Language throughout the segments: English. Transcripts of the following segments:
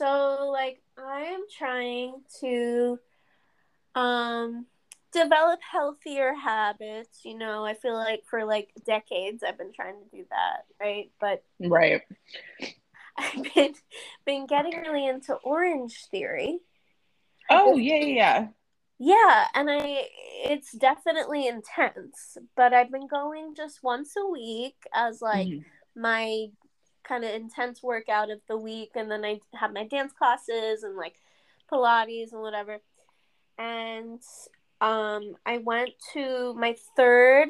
So like I'm trying to um develop healthier habits, you know. I feel like for like decades I've been trying to do that, right? But Right. I've been been getting really into orange theory. Oh yeah, yeah, yeah. Yeah, and I it's definitely intense, but I've been going just once a week as like Mhm. my kind of intense workout of the week and then I have my dance classes and like pilates and whatever. And um I went to my third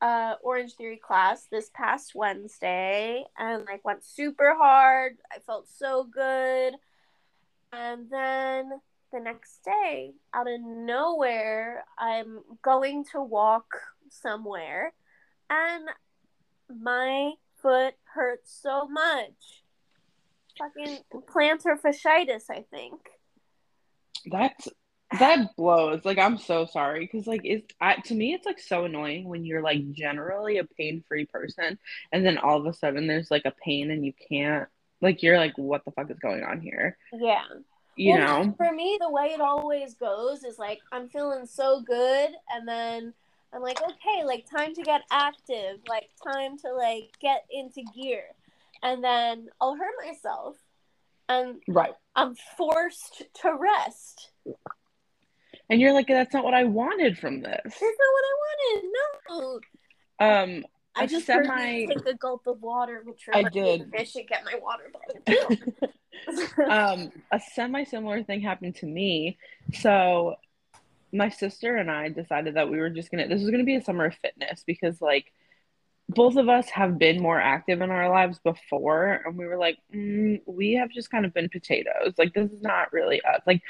uh Orange Theory class this past Wednesday and like went super hard. I felt so good. And then the next day, out of nowhere, I'm going to walk somewhere and my foot hurts so much. Fucking plantar fasciitis, I think. That's that blows. Like I'm so sorry because like it's I, to me it's like so annoying when you're like generally a pain-free person and then all of a sudden there's like a pain and you can't like you're like what the fuck is going on here? Yeah. You Well, know? For me, the way it always goes is like I'm feeling so good, and then I'm like, okay, like time to get active, like time to like get into gear, and then I'll hurt myself, and Right. I'm forced to rest. And you're like that's not what I wanted from this. That's not what I wanted. No. Um I just heard semi- you take a gulp of water, which I did. I should get my water bottle too. um, a semi similar thing happened to me. So, my sister and I decided that we were just gonna, this was gonna be a summer of fitness because, like, both of us have been more active in our lives before, and we were like, mm, we have just kind of been potatoes. Like, this is not really us. Like,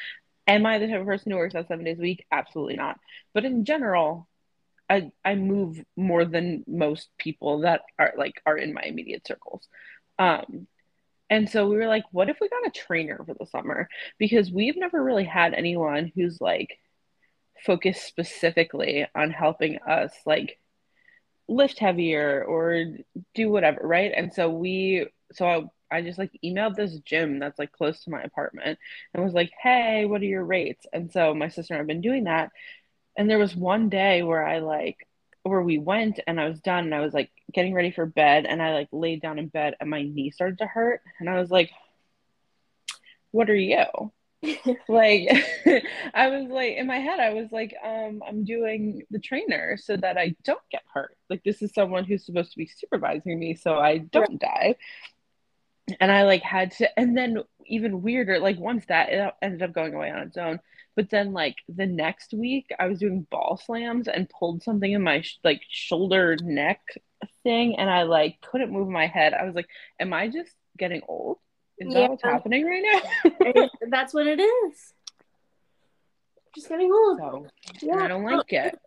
am I the type of person who works out seven days a week? Absolutely not. But in general, I I move more than most people that are like are in my immediate circles. Um, and so we were like, what if we got a trainer for the summer? Because we've never really had anyone who's like focused specifically on helping us like lift heavier or do whatever, right? And so we, so I, I just like emailed this gym that's like close to my apartment and was like, hey, what are your rates? And so my sister and I have been doing that. And there was one day where I like, where we went and I was done and I was like getting ready for bed and I like laid down in bed and my knee started to hurt and I was like, what are you? like I was like in my head I was like um I'm doing the trainer so that I don't get hurt. Like this is someone who's supposed to be supervising me so I don't die. And I like had to and then even weirder like once that it ended up going away on its own but then like the next week I was doing ball slams and pulled something in my sh- like shoulder neck thing and I like couldn't move my head. I was like am I just getting old? Is that Yeah. what's happening right now? That's what it is. Just getting old. so Yeah. I don't like it.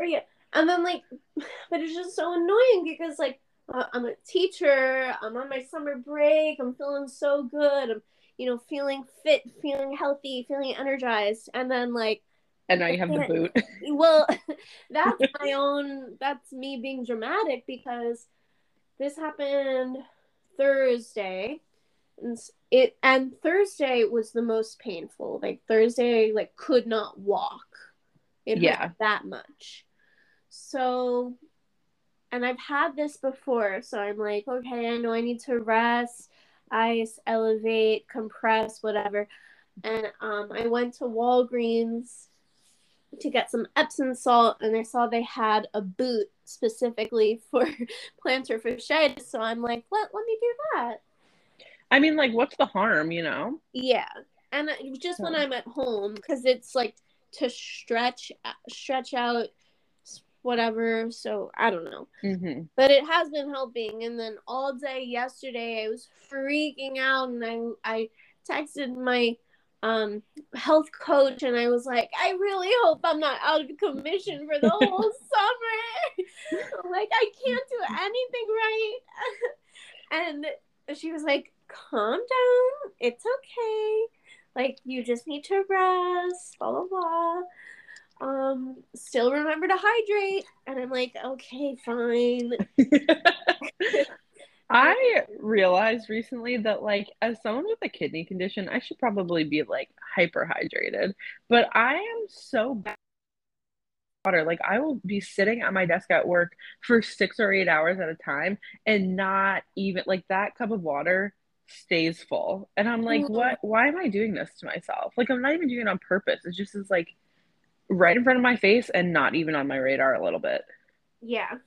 And then like, but it's just so annoying because like uh, I'm a teacher. I'm on my summer break. I'm feeling so good. I'm you know feeling fit, feeling healthy, feeling energized, and then like, And now you have the boot. well, that's my own. That's me being dramatic because this happened Thursday. And it and Thursday was the most painful. Like Thursday, like could not walk. It Yeah. that much. So, and I've had this before, so I'm like, okay, I know I need to rest, ice, elevate, compress, whatever. And um, I went to Walgreens to get some Epsom salt, and I saw they had a boot specifically for plantar fasciitis. So I'm like, let let me do that. I mean, like, what's the harm, you know? Yeah, and just when I'm at home, because it's like to stretch stretch out whatever. So I don't know, hmm but it has been helping. And then all day yesterday, I was freaking out, and I I texted my um health coach, and I was like, I really hope I'm not out of commission for the whole summer. like I can't do anything right, and she was like, calm down, it's okay. Like you just need to rest, blah blah blah. Um, still remember to hydrate. And I'm like, okay, fine. I realized recently that like as someone with a kidney condition, I should probably be like hyperhydrated. But I am so bad water. Like I will be sitting at my desk at work for six or eight hours at a time and not even like that cup of water stays full. And I'm like, what why am I doing this to myself? Like I'm not even doing it on purpose. It just is like right in front of my face and not even on my radar a little bit. Yeah.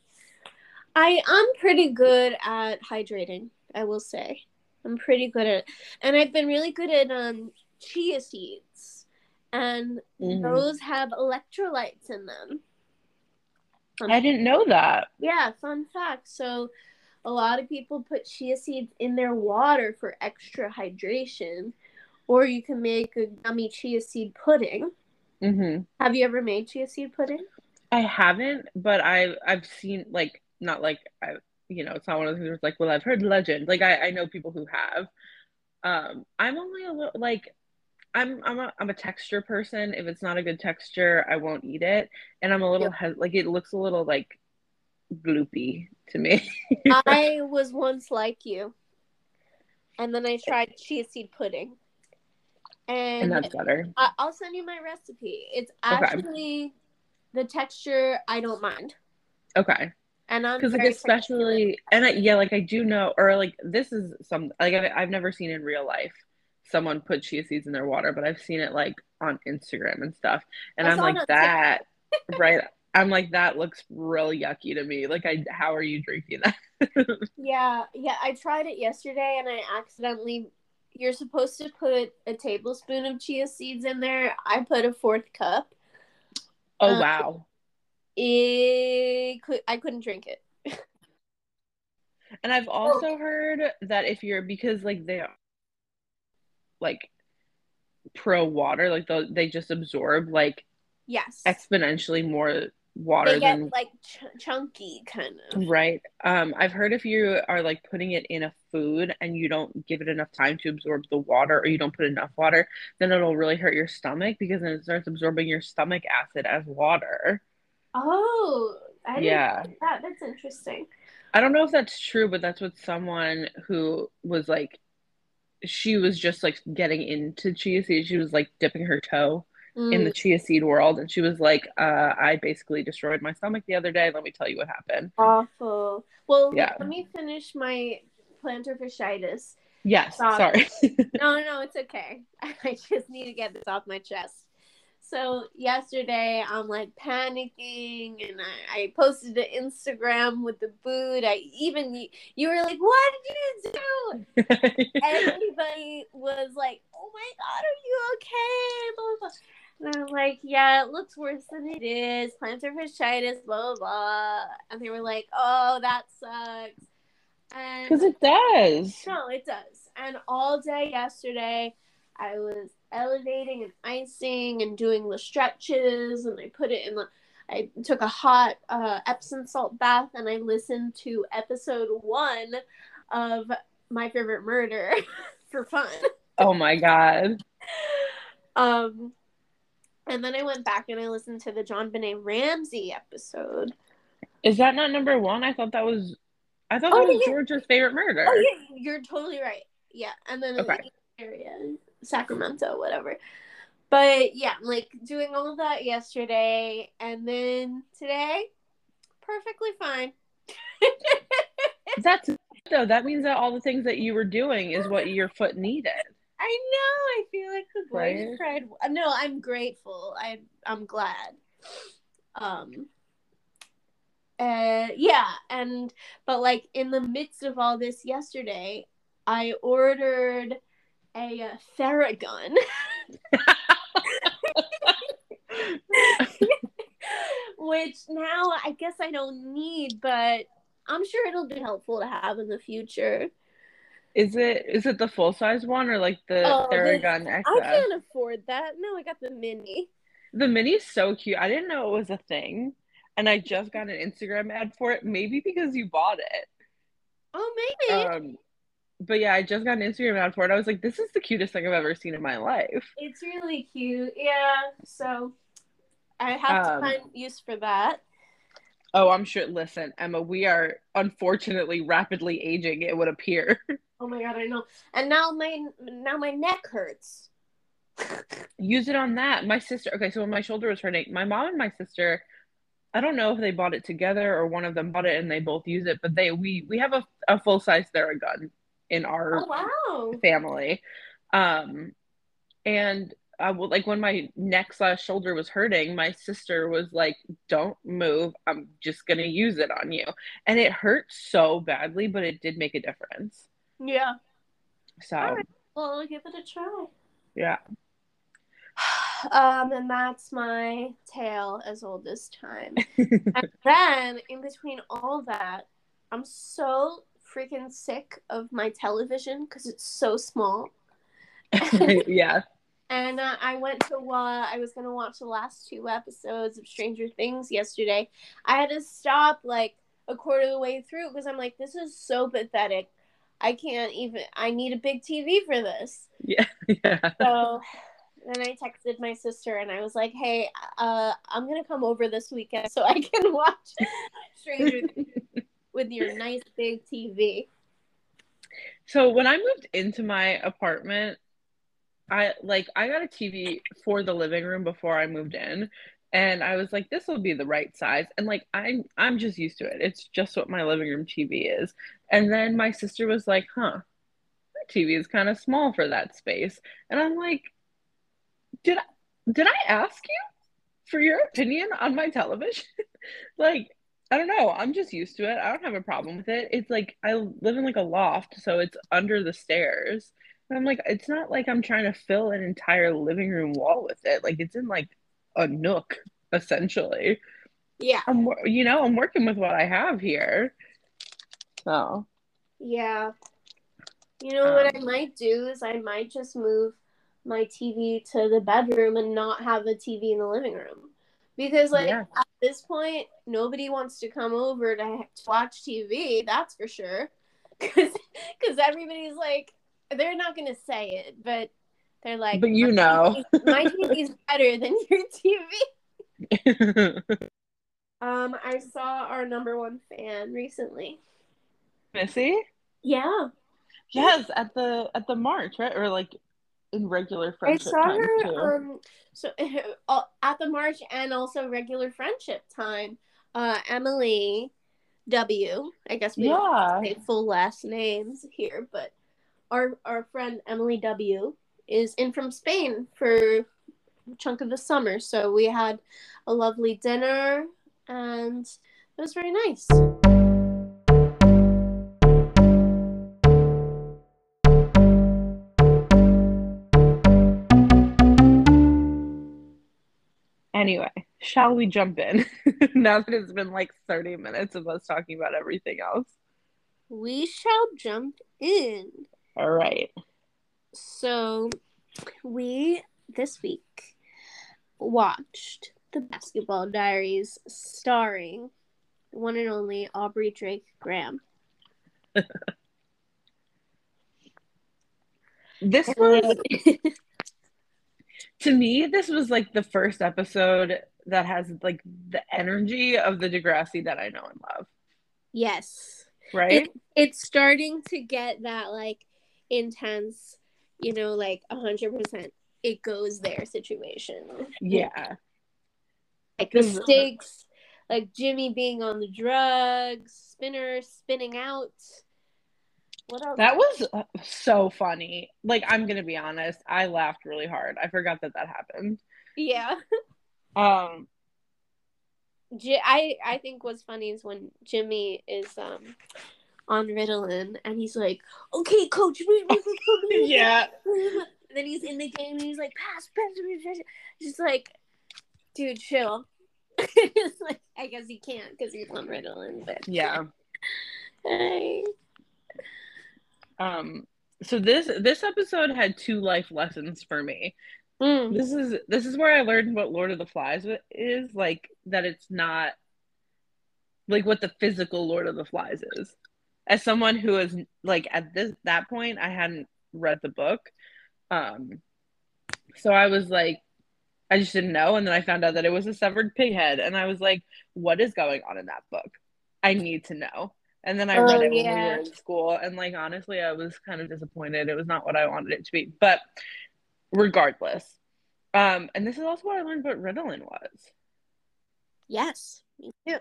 I I'm pretty good at hydrating, I will say. I'm pretty good at it. And I've been really good at um chia seeds. And Mhm. those have electrolytes in them. I didn't know that. Yeah, fun fact. So a lot of people put chia seeds in their water for extra hydration. Or you can make a gummy chia seed pudding. hmm Have you ever made chia seed pudding? I haven't, but I've I've seen like not like I you know, it's not one of those things where it's like, well, I've heard legend. Like I, I know people who have. Um, I'm only a little like I'm I'm a I'm a texture person. If it's not a good texture, I won't eat it. And I'm a little Yep. hes like it looks a little like gloopy to me. I was once like you. And then I tried chia seed pudding. And And that's better. I- I'll send you my recipe. It's Okay. actually the texture I don't mind. Okay. And I'm Because like especially and I yeah, like I do know or like this is some like I've, I've never seen in real life someone put chia seeds in their water, but I've seen it like on Instagram and stuff. And I I'm like that right I'm like that looks real yucky to me. Like I how are you drinking that? Yeah, yeah. I tried it yesterday and I accidentally. You're supposed to put a tablespoon of chia seeds in there. I put a fourth cup. Oh Uh, wow. It could. I couldn't drink it. And I've also heard that if you're because like they are like pro water, like they they just absorb like Yes. exponentially more water They get than like ch- chunky, kind of. right. Um, I've heard if you are like putting it in a food and you don't give it enough time to absorb the water or you don't put enough water, then it'll really hurt your stomach because then it starts absorbing your stomach acid as water. Oh, I Yeah. that. That's interesting. I don't know if that's true, but that's what someone who was like, she was just like getting into chia seed. She was like dipping her toe in the Mm, chia seed world, and she was like, uh, I basically destroyed my stomach the other day. Let me tell you what happened. awful. Well, Yeah. let me finish my plantar fasciitis. Yes, Stop. sorry. No, no, it's okay. I just need to get this off my chest. So yesterday I'm like panicking and I, I posted to Instagram with the boot. I even you were like, What did you do? Everybody was like, Oh my god, are you okay? Blah blah blah. I'm like, Yeah, it looks worse than it is. Plantar fasciitis, blah blah blah. And they were like, Oh, that sucks. And Because it does. no, it does. And all day yesterday, I was elevating and icing and doing the stretches, and I put it in the. I took a hot uh, Epsom salt bath, and I listened to episode one of My Favorite Murder for fun. Oh my God. Um, and then I went back and I listened to the JonBenét Ramsey episode. Is that not number one? I thought that was. I thought Oh, that was yeah. Georgia's favorite murder. Oh yeah, you're totally right. Yeah, and then Okay. the area, Sacramento, whatever. But yeah, I'm like doing all of that yesterday, and then today, perfectly fine. That's though. That means that all the things that you were doing is what your foot needed. I know. I feel like the boy Right? cried. Uh, No, I'm grateful. I I'm glad. Um. Uh, yeah, and but like in the midst of all this yesterday, I ordered a uh, Theragun. which now I guess I don't need, but I'm sure it'll be helpful to have in the future. Is it is it the full size one or like the Oh, the- Theragun I can't afford that. No, I got the mini. The mini is so cute. I didn't know it was a thing. And I just got an Instagram ad for it, maybe because you bought it. Oh, maybe Um, but yeah, I just got an Instagram ad for it. I was like, this is the cutest thing I've ever seen in my life. it's really cute. Yeah, so I have to Um, find use for that. Oh, I'm sure. Listen, Emma, we are unfortunately rapidly aging. It would appear. Oh my god, I know. And now my now my neck hurts. Use it on that. My sister. Okay, so when my shoulder was hurting, my mom and my sister. I don't know if they bought it together or one of them bought it and they both use it, but they we we have a, a full size Theragun in our Oh wow. family. Um, and I will like when my neck slash shoulder was hurting, my sister was like, "Don't move. I'm just gonna use it on you," and it hurt so badly, but it did make a difference. Yeah. So All right. Well, I'll give it a try. yeah, Um, and that's my tale as old as time. and then in between all that, I'm so freaking sick of my television because it's so small. yeah, And uh, I went to uh, I was gonna watch the last two episodes of Stranger Things yesterday. I had to stop like a quarter of the way through because I'm like, this is so pathetic. I can't even. I need a big TV for this. yeah, yeah. So then I texted my sister and I was like, hey, uh, I'm gonna come over this weekend so I can watch Stranger with your nice big TV. So when I moved into my apartment, I like I got a TV for the living room before I moved in. And I was like, this will be the right size. And like I'm I'm just used to it. It's just what my living room TV is. And then my sister was like, huh, that TV is kind of small for that space. And I'm like, did I did I ask you for your opinion on my television? like I don't know. I'm just used to it. I don't have a problem with it. It's like I live in like a loft, so it's under the stairs. And I'm like, it's not like I'm trying to fill an entire living room wall with it. Like it's in like a nook, essentially. Yeah. I'm, you know, I'm working with what I have here. So, Yeah. You know what I Um, might do is I might just move my TV to the bedroom and not have a TV in the living room. Because like Yeah. at this point, nobody wants to come over to, to watch TV. That's for sure. Because because everybody's like, they're not gonna say it, but they're like, but you know, "My know. TV my TV's better than your TV. Um, I saw our number one fan recently. Missy? Yeah, Yes, at the at the march, right? Or like in regular friendship. I saw times her too. um so uh, at the march and also regular friendship time. Uh, Emily W. I guess we Yeah. don't say full last names here, but our our friend Emily W. is in from Spain for a chunk of the summer, so we had a lovely dinner and it was very nice. Anyway, shall we jump in? now that it's been like 30 minutes of us talking about everything else. We shall jump in. All right. So, we this week watched The Basketball Diaries starring the one and only Aubrey Drake Graham. This was to me, this was like the first episode that has like the energy of the Degrassi that I know and love. yes. Right? It's starting to get that like intense, you know, like a 100% it goes there situation. yeah. Like the stakes, like Jimmy being on the drugs, Spinner spinning out. What else? That was uh, so funny. Like I'm gonna be honest, I laughed really hard. I forgot that that happened. yeah. Um, J- I I think what's funny is when Jimmy is um on Ritalin and he's like, "Okay, coach, we, we, we, yeah, then he's in the game and he's like, "Pass, pass, pass." pass." Just like, dude, chill. it's like I guess he can't because he's on Ritalin, but yeah. Hey. Um, so this this episode had two life lessons for me. Mm. This is this is where I learned what Lord of the Flies is like that it's not like what the physical Lord of the Flies is. As someone who is like at this that point I hadn't read the book. Um so I was like I just didn't know. And then I found out that it was a severed pig head. And I was like, what is going on in that book? I need to know. And then I Oh, read it when we were in school. And like, honestly, I was kind of disappointed. It was not what I wanted it to be. But regardless, um, and this is also what I learned what Ritalin was. Yes. Me too.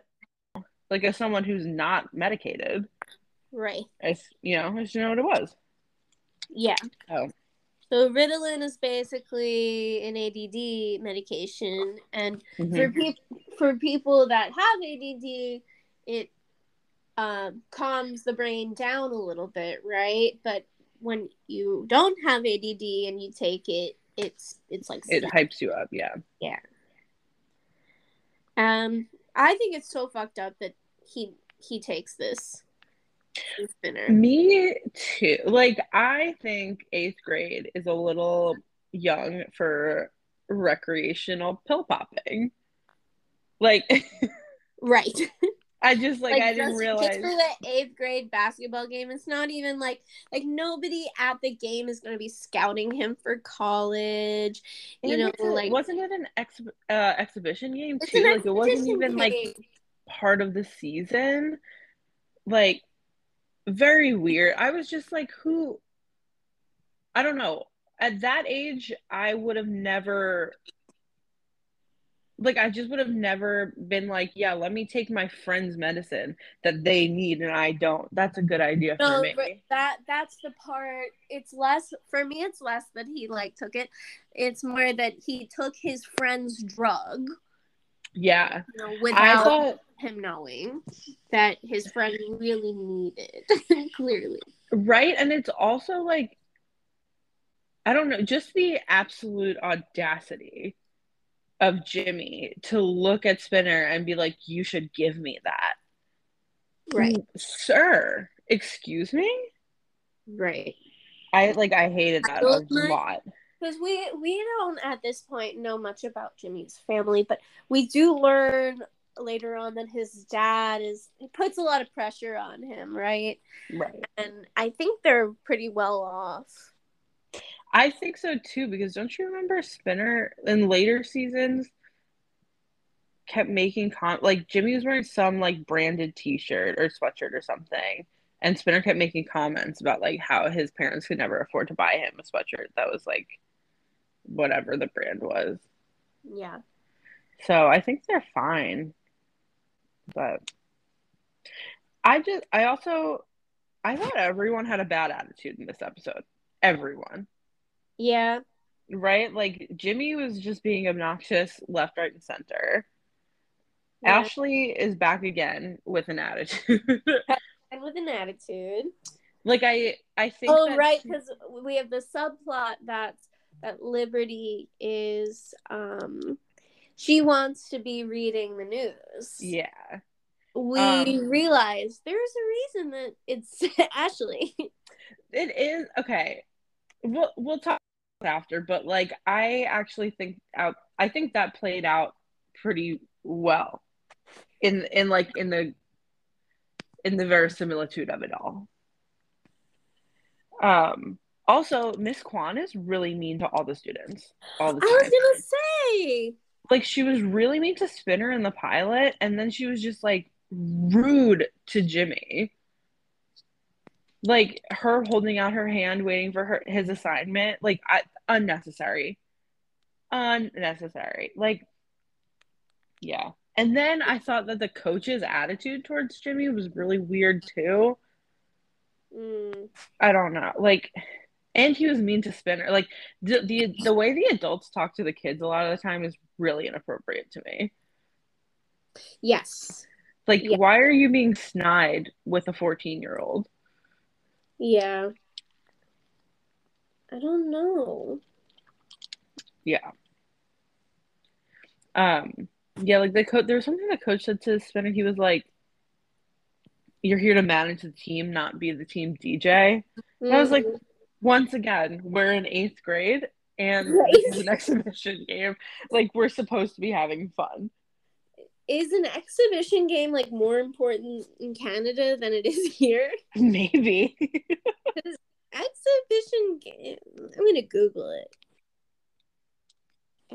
Like, as someone who's not medicated, Right. I, s- you know, I just know what it was. Yeah. Oh. So Ritalin is basically an ADD medication, and Mhm. for people for people that have ADD, it um, calms the brain down a little bit, right? But when you don't have ADD and you take it, it's it's like It hypes you up, yeah, yeah. um. I think it's so fucked up that he he takes this spinner. Me too. Like, I think eighth grade is a little young for recreational pill popping. Like, Right. I just like, I didn't realize. just for the eighth grade basketball game. It's not even like like nobody at the game is going to be scouting him for college. You And know, it's a- like wasn't it an ex- uh, exhibition game too? Like, it wasn't even like part of the season. Like, very weird. I was just like, who? I don't know. At that age, I would have never. Like, I just would have never been like, yeah, let me take my friend's medicine that they need and I don't. That's a good idea for No, me. that that's the part. It's less for me. It's less that he like took it. It's more that he took his friend's drug, Yeah. you know, I without thought, him knowing that his friend really needed. Clearly, right? And it's also like, I don't know, just the absolute audacity of Jimmy to look at Spinner and be like, you should give me that. right, Sir, excuse me? right. I like I hated that a Well, lot. Because we we don't at this point know much about Jimmy's family, but we do learn later on that his dad is it puts a lot of pressure on him, right? Right. And I think they're pretty well off. I think so too, because don't you remember Spinner in later seasons kept making com like Jimmy was wearing some like branded t-shirt or sweatshirt or something, and Spinner kept making comments about like how his parents could never afford to buy him a sweatshirt that was like whatever the brand was. Yeah. So I think they're fine. But I just I also I thought everyone had a bad attitude in this episode. Everyone. Yeah. Right? Like Jimmy was just being obnoxious left, right, and center. Yeah. Ashley is back again with an attitude. And with an attitude. like I I think Oh, right, because we have the subplot that that Liberty is um she wants to be reading the news. yeah. We Um, realize there's a reason that it's Ashley. It is okay. We'll we'll talk after, but like I actually think out I think that played out pretty well in in like in the in the verisimilitude of it all. Um also Miss Kwan is really mean to all the students all the I was gonna say. Like she was really mean to Spinner in the pilot and then she was just like rude to Jimmy. Like her holding out her hand waiting for her his assignment like I, unnecessary. Unnecessary. Like yeah. And then i thought that the coach's attitude towards jimmy was really weird too. Mm, i don't know. Like and he was mean to spinner like the, the the way the adults talk to the kids a lot of the time is really inappropriate to me yes. like Yeah. why are you being snide with a 14 year old Yeah. I don't know. Yeah. Um, yeah, like the coach, there was something the coach said to Spinner. He was like, "You're here to manage the team, not be the team DJ." I was like, Mm, Once again, we're in eighth grade, and Right. this is an exhibition game. Like we're supposed to be having fun. is an exhibition game like more important in Canada than it is here? Maybe. Exhibition game. I'm gonna Google it.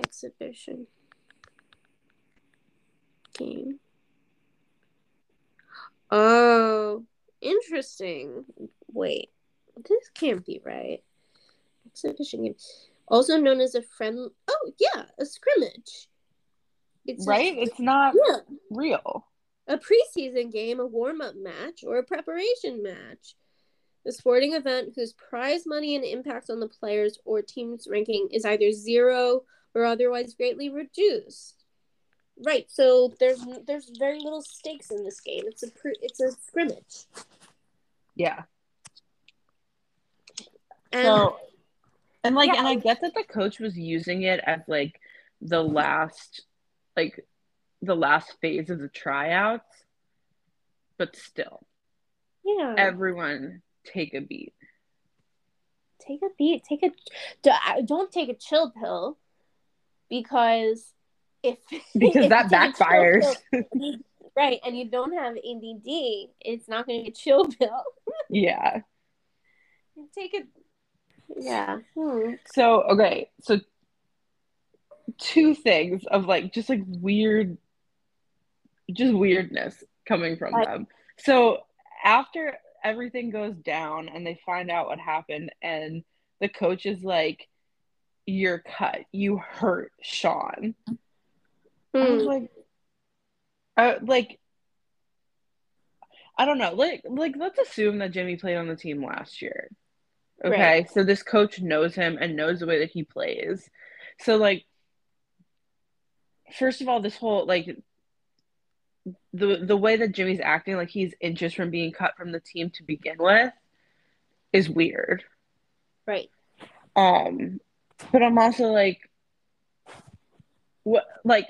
exhibition game. Oh, interesting. Wait, this can't be right. Exhibition game, also known as a friend. Oh yeah, a scrimmage. It's right. A, it's not yeah. real. A preseason game, a warm-up match, or a preparation match. A sporting event whose prize money and impact on the players or team's ranking is either zero or otherwise greatly reduced. Right. So there's there's very little stakes in this game. It's a it's a scrimmage. Yeah. And, so, and like, yeah. and I get that the coach was using it as like the last, like, the last phase of the tryouts, but still, yeah, everyone take a beat. Take a beat. Take a don't take a chill pill because if because if that backfires. Pill, right, and you don't have ADD, it's not going to get chill pill. yeah. Take it. Yeah. Hmm. So okay, so two things of like just like weird, just weirdness coming from them. So after everything goes down and they find out what happened, and the coach is like, "You're cut. You hurt Sean." Mm. I was hmm. like, uh, like, I don't know. Like, like let's assume that Jimmy played on the team last year. Okay, right. so this coach knows him and knows the way that he plays. So, like, first of all, this whole like the the way that Jimmy's acting, like he's inches from being cut from the team to begin with, is weird. Right. Um, but I'm also like, what like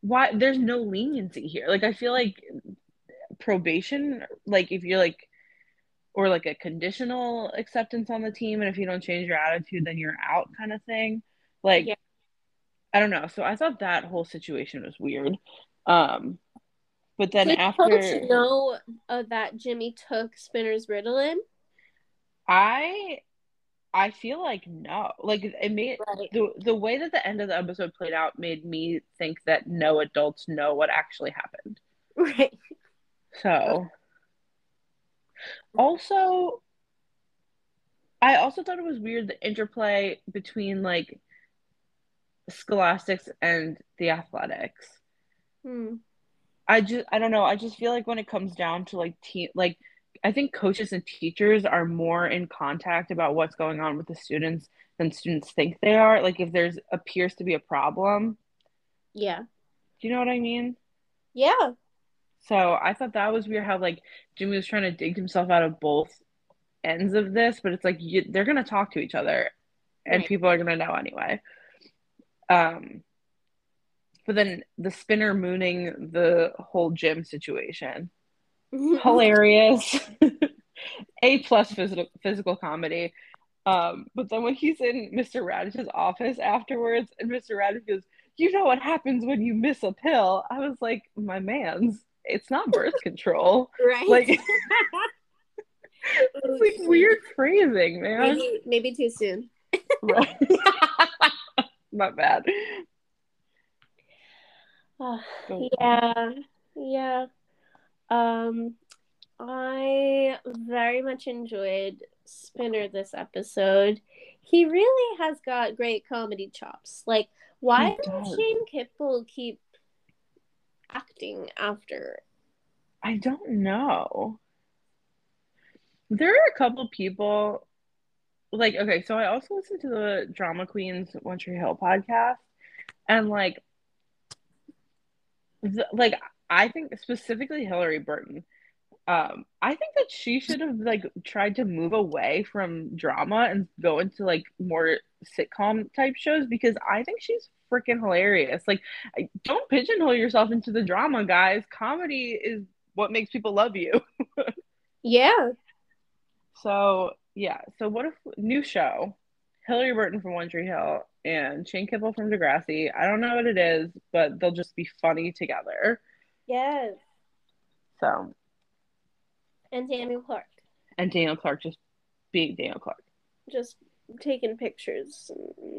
why there's no leniency here like i feel like probation like if you're like or like a conditional acceptance on the team and if you don't change your attitude then you're out kind of thing like yeah. i don't know so i thought that whole situation was weird um but then Did after coach know uh, that jimmy took spinner's ritalin i I feel like no. Like it made right. the the way that the end of the episode played out made me think that no adults know what actually happened. Right. So also I also thought it was weird the interplay between like scholastics and the athletics. Hmm. I just I don't know. I just feel like when it comes down to like team like I think coaches and teachers are more in contact about what's going on with the students than students think they are. Like if there's appears to be a problem. Yeah. Do you know what I mean? Yeah. So I thought that was weird how like Jimmy was trying to dig himself out of both ends of this, but it's like you, they're gonna talk to each other, and right. people are gonna know anyway. Um, but then the spinner mooning the whole gym situation hilarious. A plus physical physical comedy. Um, but then when he's in Mr. Raditch's office afterwards, and Mr. Raditch goes, "You know what happens when you miss a pill?" I was like, "My man's, it's not birth control, right?" Like, it's like weird phrasing, man. Maybe, maybe too soon. right. not bad. Uh, yeah, yeah. Um, I very much enjoyed Spinner this episode. He really has got great comedy chops. Like, why does Shane Kippel keep acting after? I don't know. There are a couple people like okay, so I also listen to the Drama Queens One Tree Hill podcast, and like, the, like I think specifically Hilarie Burton. Um, I think that she should have like tried to move away from drama and go into like more sitcom type shows because I think she's freaking hilarious. Like, don't pigeonhole yourself into the drama, guys. Comedy is what makes people love you. yeah. So yeah. So what if new show? Hilarie Burton from One Tree Hill and Shane Kippel from Degrassi. I don't know what it is, but they'll just be funny together. Yes. So. And Daniel Clark. And Daniel Clark just being Daniel Clark. Just taking pictures,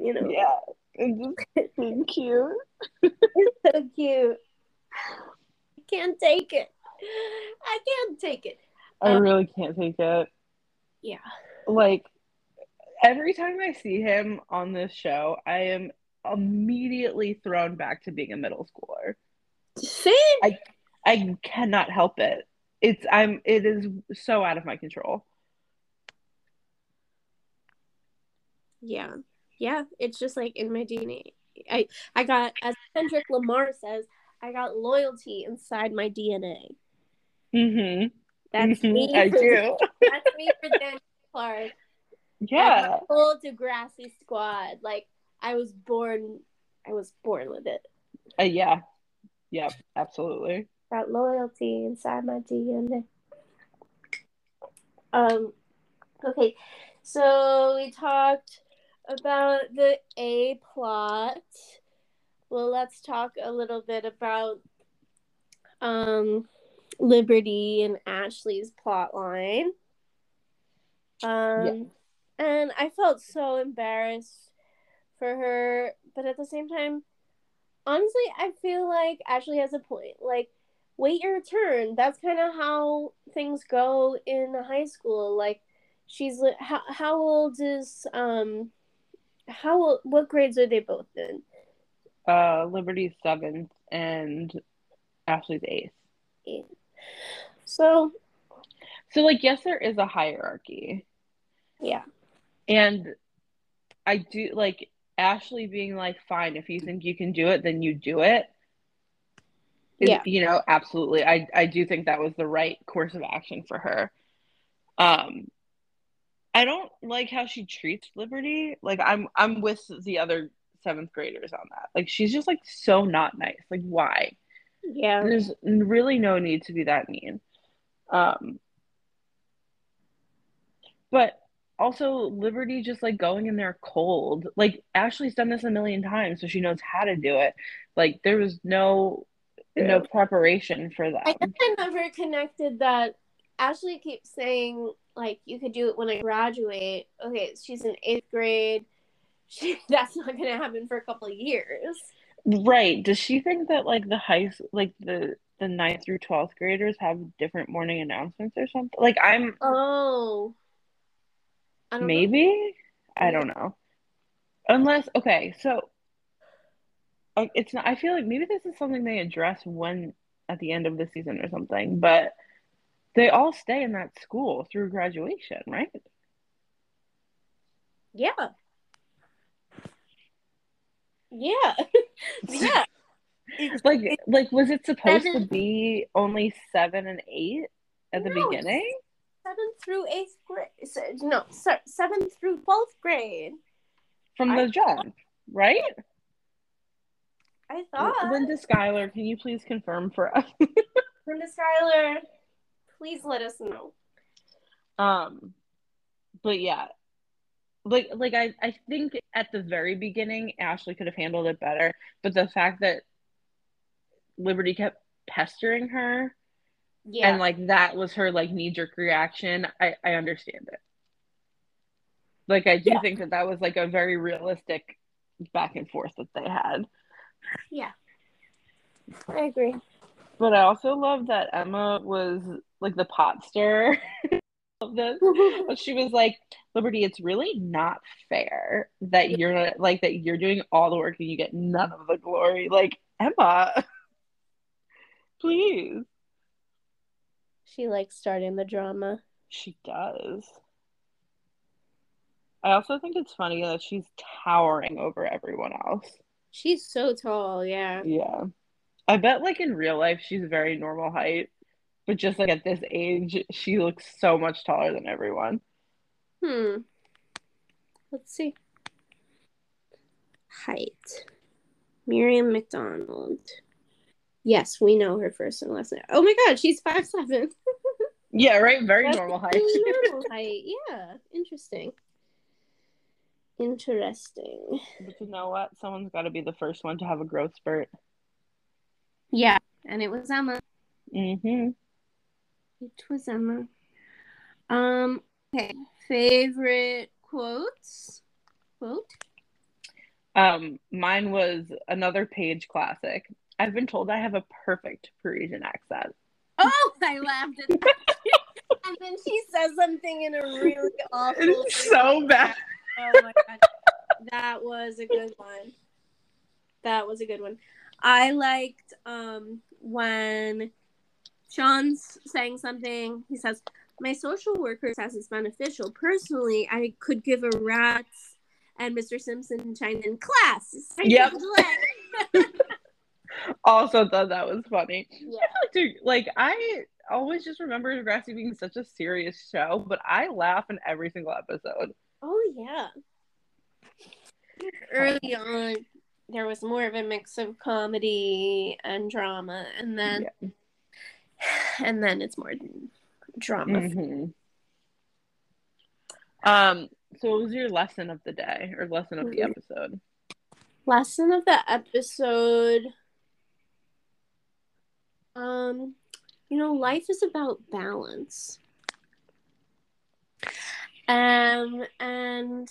you know. Yeah. And just cute. It's so cute. I can't take it. I can't take it. I Um, really can't take it. Yeah. Like every time I see him on this show, I am immediately thrown back to being a middle schooler. Same. I I cannot help it. It's I'm it is so out of my control. Yeah. Yeah. It's just like in my DNA. I I got as Kendrick Lamar says, I got loyalty inside my DNA. Mm-hmm. That's me. I do. That's me for Daniel Clark. Yeah. Whole Degrassi squad. Like I was born I was born with it. Uh, yeah. Yep, absolutely. Got loyalty inside my DNA. Um okay. So we talked about the A plot. Well, let's talk a little bit about um Liberty and Ashley's plot line. Um and I felt so embarrassed for her, but at the same time, honestly, I feel like Ashley has a point. Like, wait your turn. That's kind of how things go in high school. Like, she's li- how how old is um how what grades are they both in? Uh Liberty's seventh and Ashley's eighth. So So like yes, there is a hierarchy. yeah, And I do like Ashley being like, fine, if you think you can do it, then you do it. Is- Yeah. You know, absolutely. I, I do think that was the right course of action for her. Um I don't like how she treats Liberty. Like I'm I'm with the other seventh graders on that. Like she's just like so not nice. Like why? yeah, There's really no need to be that mean. Um, but also Liberty just like going in there cold. Like Ashley's done this a million times, so she knows how to do it. Like there was no no preparation for that. I guess I never connected that. Ashley keeps saying like you could do it when I graduate. Okay, she's in eighth grade. She, that's not gonna happen for a couple of years. Right. Does she think that like the high like the the ninth through twelfth graders have different morning announcements or something? Like I'm Oh, I don't know. Maybe? I don't know. Unless, okay, so uh, it's not, I feel like maybe this is something they address when at the end of the season or something, but they all stay in that school through graduation, right? Yeah. Yeah. yeah. Like, like was it supposed to be only seven and eight at the No, beginning? Seventh through eighth grade. No, se- seventh through twelfth grade. From I- the jump, right? I thought. Linda Schuyler, can you please confirm for us? Linda Schuyler, please let us know. Um, but yeah, like like I I think at the very beginning Ashley could have handled it better, but the fact that Liberty kept pestering her Yeah. and like that was her like knee jerk reaction, I I understand it. Like I do Yeah. think that that was like a very realistic back and forth that they had. Yeah. I agree. But I also love that Emma was like the pot stirrer of this. But she was like, Liberty, it's really not fair that you're like that you're doing all the work and you get none of the glory. Like, Emma, please. she likes starting the drama. She does. I also think it's funny that she's towering over everyone else. She's so tall, yeah. Yeah. I bet like in real life she's very normal height, but just like at this age, she looks so much taller than everyone. Hmm. Let's see. Height. Miriam McDonald. Yes, we know her first and last name. Oh my god, she's five seven. Yeah, right? Very That's normal height. normal height. Yeah. Interesting. Interesting. But you know what? Someone's got to be the first one to have a growth spurt. Yeah. And it was Emma. Mm-hmm. It was Emma. Um, okay. Favorite quotes? Quote? Um, mine was another Paige classic. I've been told I have a perfect Parisian accent. Oh, I laughed at that. and then she says something in a really awful. It's so bad. Oh my god, that was a good one. That was a good one. I liked um when Sean's saying something. He says, "My social worker says it's beneficial. Personally, I could give a rat's." And Mr. Simpson chimed in, "Class." Yep. also thought that was funny. Yeah. Dude, like I always just remember Degrassi being such a serious show, but I laugh in every single episode. Oh yeah. Early on, there was more of a mix of comedy and drama, and then Yeah. and then it's more drama. Mhm. Um, so what was your lesson of the day or lesson of the Mhm. episode? Lesson of the episode. Um, you know, life is about balance. Um, and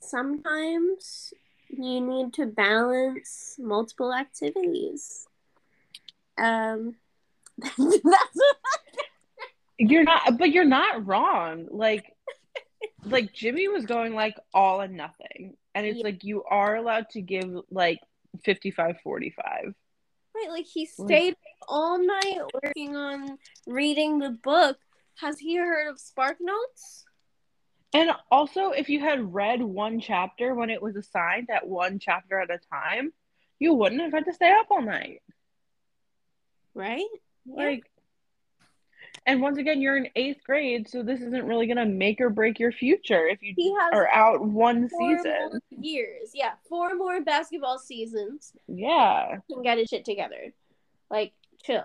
sometimes you need to balance multiple activities. Um, You're not but you're not wrong. Like like Jimmy was going like all and nothing. And it's Yeah. like you are allowed to give like 55 45. Right, like he Like- stayed all night working on reading the book. Has he heard of Spark Notes? And also, if you had read one chapter when it was assigned at one chapter at a time, you wouldn't have had to stay up all night. Right? Like, and once again, you're in eighth grade, so this isn't really gonna make or break your future if you are out one season. years. Yeah, four more basketball seasons. Yeah. Can get his shit together. Like, chill.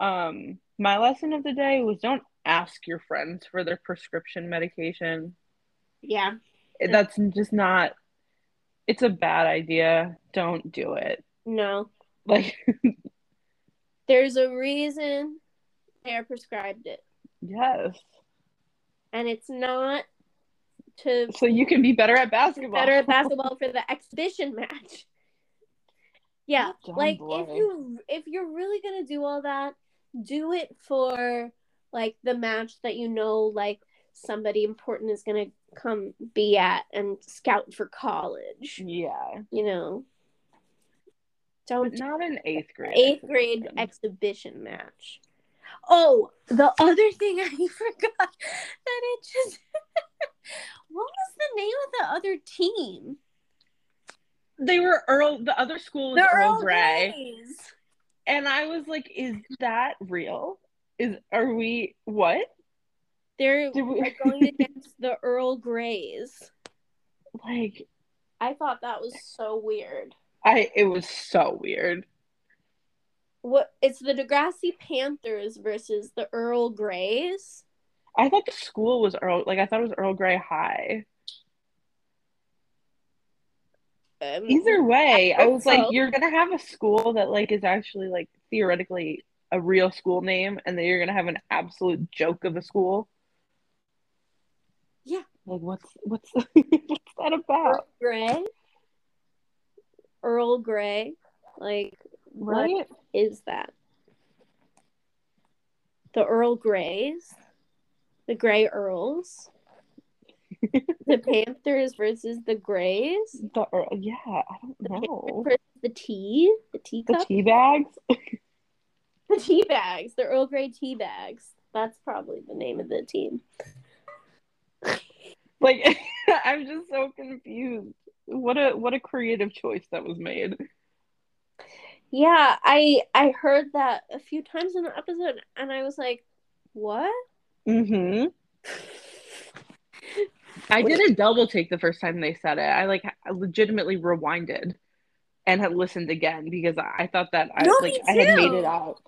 Um, my lesson of the day was don't ask your friends for their prescription medication. Yeah. That's just not. It's a bad idea. Don't do it. No. Like, There's a reason they're prescribed it. yes. And it's not to So you can be better at basketball. better at basketball for the exhibition match. Yeah, like if you if you're really gonna do all that, do it for like the match that you know like somebody important is gonna come be at and scout for college. Yeah. You know, But don't not in eighth grade. eighth grade exhibition match. Oh, the other thing I forgot that it just what was the name of the other team? They were Earl. The other school was The Earl, Earl Grey, Greys. and I was like, "Is that real? Is are we what? They're we- going against the Earl Greys. Like I thought that was so weird. I? It was so weird. What? It's the Degrassi Panthers versus the Earl Greys. I thought the school was Earl. Like I thought it was Earl Grey High. Um, Either way, I hope was like, you're gonna have a school that like is actually like theoretically a real school name, and then you're gonna have an absolute joke of a school. Yeah. Like what's what's what's that about? Earl Grey. Earl Grey. Like, Right? what is that? The Earl Greys. The Grey Earls. the Panthers versus the Greys. The Earl, yeah, I don't The know. the tea. The The tea bags. The tea bags, the Earl Grey tea bags. That's probably the name of the team. Like I'm just so confused. What a what a creative choice that was made. Yeah, I I heard that a few times in the episode, and I was like, "What?" Mm-hmm. I did a double take the first time they said it. I like I legitimately rewinded and had listened again because I, I thought that I No, like I had made it out.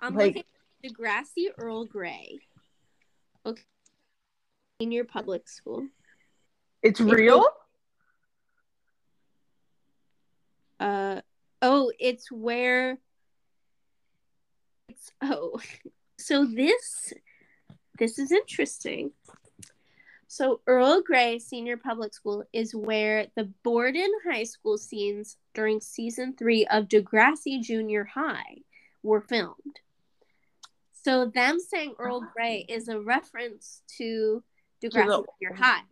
I'm Like- looking at Degrassi Earl Grey. Okay, in your public school. It's real? Uh oh, it's where. It's oh, so this this is interesting. So Earl Grey Senior Public School is where the Borden High School scenes during season three of Degrassi Junior High were filmed. So them saying Earl Grey is a reference to Degrassi Junior High.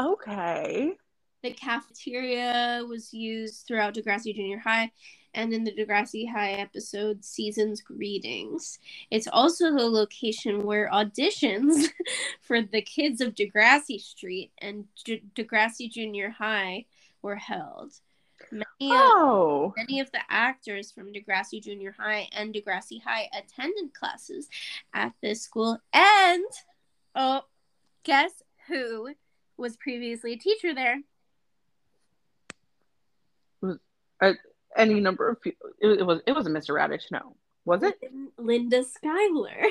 Okay. The cafeteria was used throughout Degrassi Junior High and in the Degrassi High episode Season's Greetings. It's also the location where auditions for the kids of Degrassi Street and J- Degrassi Junior High were held. Many of, Oh. many of the actors from Degrassi Junior High and Degrassi High attended classes at this school. And, oh, guess who was previously a teacher there? Any number of people. It, it was. It wasn't Mr. Raditch. No. Was it? Linda Schuyler.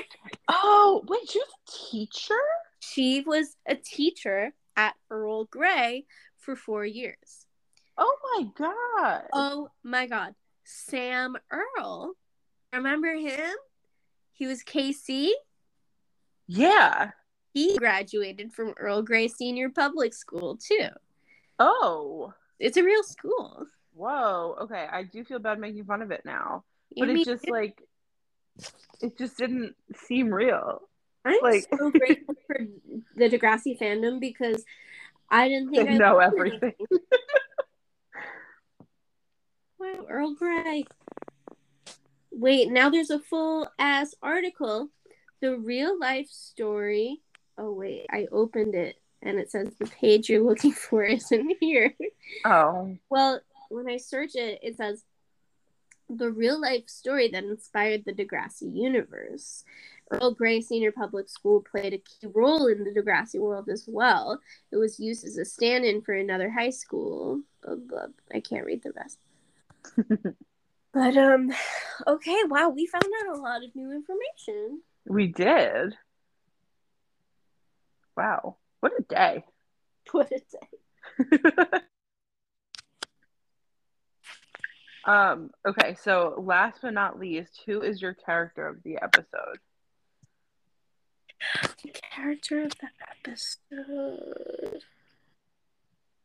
Oh, wait. She was a teacher. She was a teacher at Earl Grey for four years. Oh my god. Oh my God. Sam Earle. Remember him? He was KC. yeah. He graduated from Earl Grey Senior Public School too. Oh. It's a real school. Whoa. Okay. I do feel bad making fun of it now, You but mean- it just like. It just didn't seem real. I'm like- so grateful for the Degrassi fandom because I didn't think They I know everything. Wow, Earl Grey. Wait, now there's a full ass article. The real life story. Oh wait, I opened it and it says the page you're looking for isn't here. Oh. Well, when I search it, it says the real life story that inspired the Degrassi universe. Earl Grey Senior Public School played a key role in the Degrassi world as well. It was used as a stand in for another high school. I can't read the rest. but, um, okay, wow, we found out a lot of new information. We did. Wow. What a day. What a day. um, okay, so last but not least, who is your character of the episode? Character of the episode.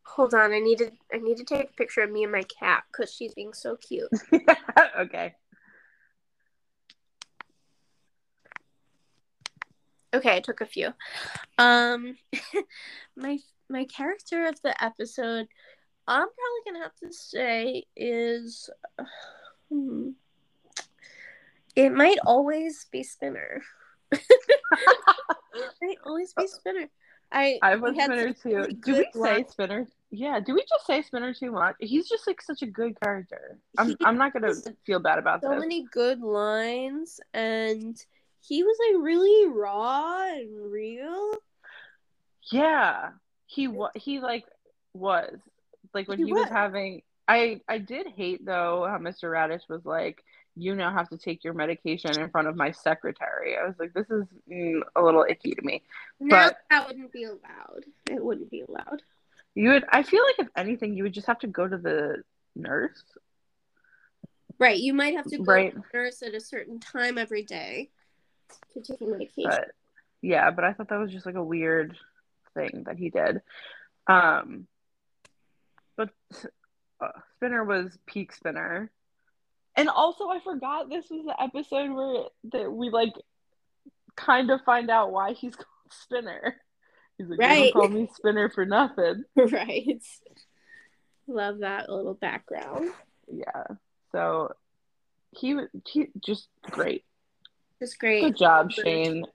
Hold on, I need to I need to take a picture of me and my cat because she's being so cute. okay. Okay, I took a few. Um, my my character of the episode, I'm probably gonna have to say is, hmm, it might always be Spinner. it might always be Spinner. I I was Spinner too. really Do we say. Spinner? Yeah, do we just say Spinner too much? He's just like such a good character. I'm He I'm not gonna feel bad about that. so this. many good lines and he was like really raw and real. Yeah, he was. He like was like when He he, was. having. I I did hate though how Mr. Raditch was like, you now have to take your medication in front of my secretary. I was like, this is mm, a little icky to me. No, But- that wouldn't be allowed. It wouldn't be allowed. You would. I feel like if anything, you would just have to go to the nurse. Right, you might have to go Right. to the nurse at a certain time every day to take your medication. But yeah, but I thought that was just like a weird thing that he did. Um, uh, Spinner was peak Spinner, and also I forgot this was the episode where that we like kind of find out why he's called Spinner. He's like, "They Right. don't call me Spinner for nothing." right. Love that little background. Yeah, so he was he just great. Just great. Good job, Shane.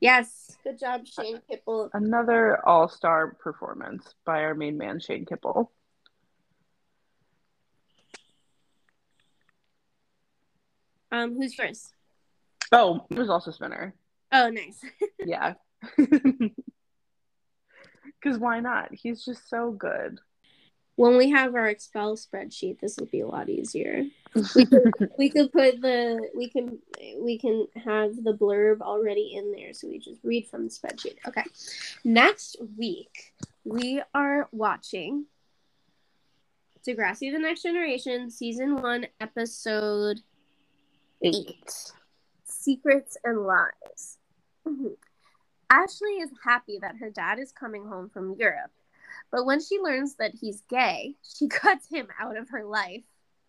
Yes. Good job, Shane Kippel. Another all-star performance by our main man Shane Kippel. Um, who's yours? Oh, it was also Spinner. Oh, nice. Yeah. Because why not? He's just so good. When we have our Excel spreadsheet, this will be a lot easier. We could, we could put the we can we can have the blurb already in there, so we just read from the spreadsheet. Okay. Next week we are watching Degrassi: The Next Generation, season one, episode Eight. Secrets and Lies. Ashley is happy that her dad is coming home from Europe, but when she learns that he's gay, she cuts him out of her life.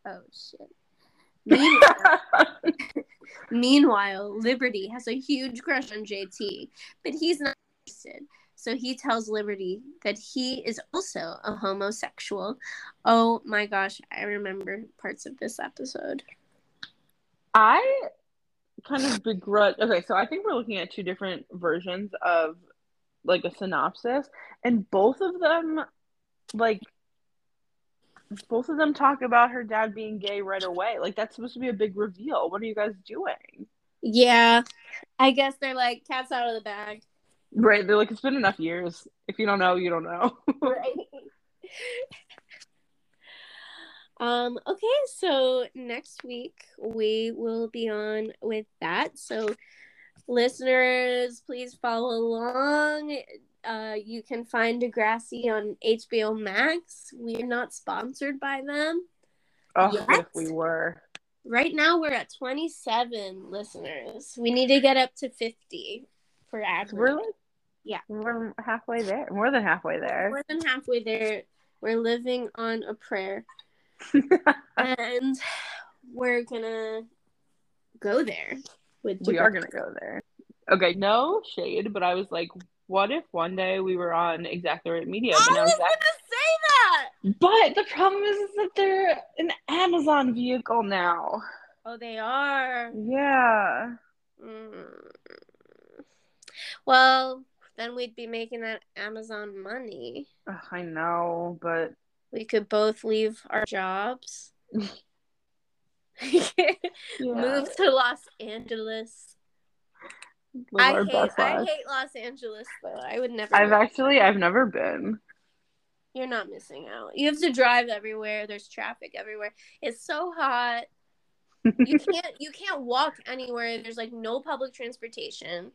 Oh shit. Meanwhile, meanwhile, Liberty has a huge crush on JT, but he's not interested. So he tells Liberty that he is also a homosexual. Oh my gosh, I remember parts of this episode. I kind of begrudge. Okay, so I think we're looking at two different versions of like a synopsis, and both of them, like, both of them talk about her dad being gay right away. Like, that's supposed to be a big reveal. What are you guys doing? Yeah, I guess they're like cats out of the bag. Right? They're like, it's been enough years. If you don't know, you don't know. right. Um, okay, so next week we will be on with that. So, listeners, please follow along. Uh, you can find Degrassi on HBO Max. We're not sponsored by them. Oh, yet. if we were. Right now, we're at 27 listeners. We need to get up to 50 for. We're like, yeah, we're halfway there. More than halfway there. More than halfway there. We're living on a prayer. And we're gonna go there. With we are gonna go there. Okay, no shade, but I was like, what if one day we were on Exactly Right Media? I, I was gonna say that. But the problem is, is that they're an Amazon vehicle now. Oh, they are. Yeah. Mm. Well, then we'd be making that Amazon money. Ugh, I know, but we could both leave our jobs. yeah. Move to Los Angeles. I hate, I hate Los Angeles though. I would never. I've actually I've never been. You're not missing out. You have to drive everywhere. There's traffic everywhere. It's so hot. you can't you can't walk anywhere. There's like no public transportation.